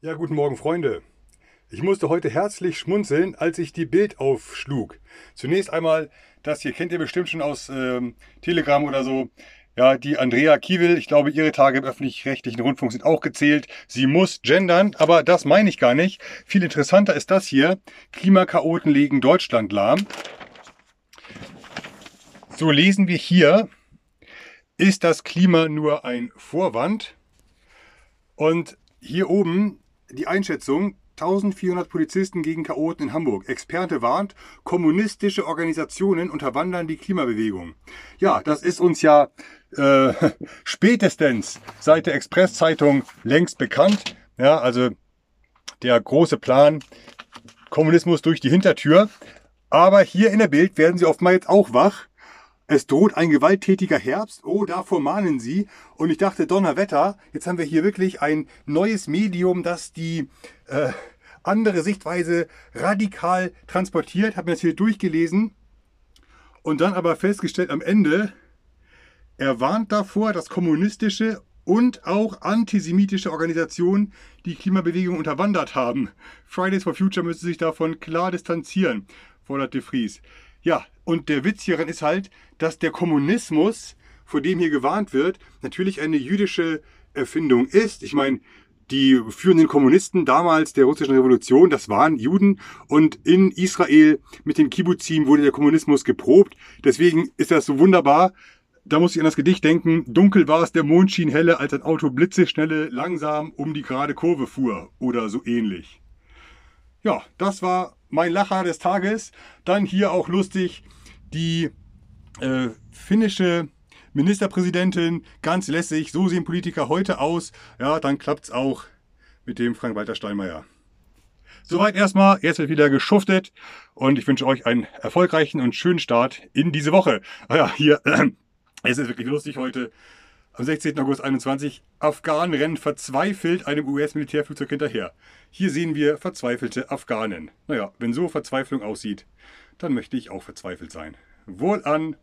Ja, guten Morgen, Freunde. Ich musste heute herzlich schmunzeln, als ich die Bild aufschlug. Zunächst einmal, das hier kennt ihr bestimmt schon aus ähm, Telegram oder so. Ja, die Andrea Kiewel, ich glaube, ihre Tage im öffentlich-rechtlichen Rundfunk sind auch gezählt. Sie muss gendern, aber das meine ich gar nicht. Viel interessanter ist das hier. Klimakaoten legen Deutschland lahm. So lesen wir hier, ist das Klima nur ein Vorwand? Und hier oben die Einschätzung, 1400 Polizisten gegen Chaoten in Hamburg. Experte warnt, kommunistische Organisationen unterwandern die Klimabewegung. Ja, das ist uns ja äh, spätestens seit der Expresszeitung längst bekannt. Ja, also der große Plan, Kommunismus durch die Hintertür. Aber hier in der Bild werden sie oftmals jetzt auch wach. Es droht ein gewalttätiger Herbst. Oh, davor mahnen sie. Und ich dachte, Donnerwetter, jetzt haben wir hier wirklich ein neues Medium, das die äh, andere Sichtweise radikal transportiert. Habe mir das hier durchgelesen und dann aber festgestellt am Ende, er warnt davor, dass kommunistische und auch antisemitische Organisationen die Klimabewegung unterwandert haben. Fridays for Future müsste sich davon klar distanzieren, fordert de Vries. Ja, und der Witz hieran ist halt, dass der Kommunismus, vor dem hier gewarnt wird, natürlich eine jüdische Erfindung ist. Ich meine, die führenden Kommunisten damals der russischen Revolution, das waren Juden und in Israel mit den Kibbuzim wurde der Kommunismus geprobt. Deswegen ist das so wunderbar. Da muss ich an das Gedicht denken. Dunkel war es, der Mond schien helle, als ein Auto blitzeschnelle langsam um die gerade Kurve fuhr oder so ähnlich. Ja, das war mein Lacher des Tages. Dann hier auch lustig die äh, finnische Ministerpräsidentin, ganz lässig, so sehen Politiker heute aus. Ja, dann klappt es auch mit dem Frank-Walter Steinmeier. Soweit erstmal, jetzt wird wieder geschuftet und ich wünsche euch einen erfolgreichen und schönen Start in diese Woche. Ah ja, hier, äh, es ist wirklich lustig heute. Am 16. August 21, Afghanen rennen verzweifelt einem US-Militärflugzeug hinterher. Hier sehen wir verzweifelte Afghanen. Naja, wenn so Verzweiflung aussieht, dann möchte ich auch verzweifelt sein. Wohl an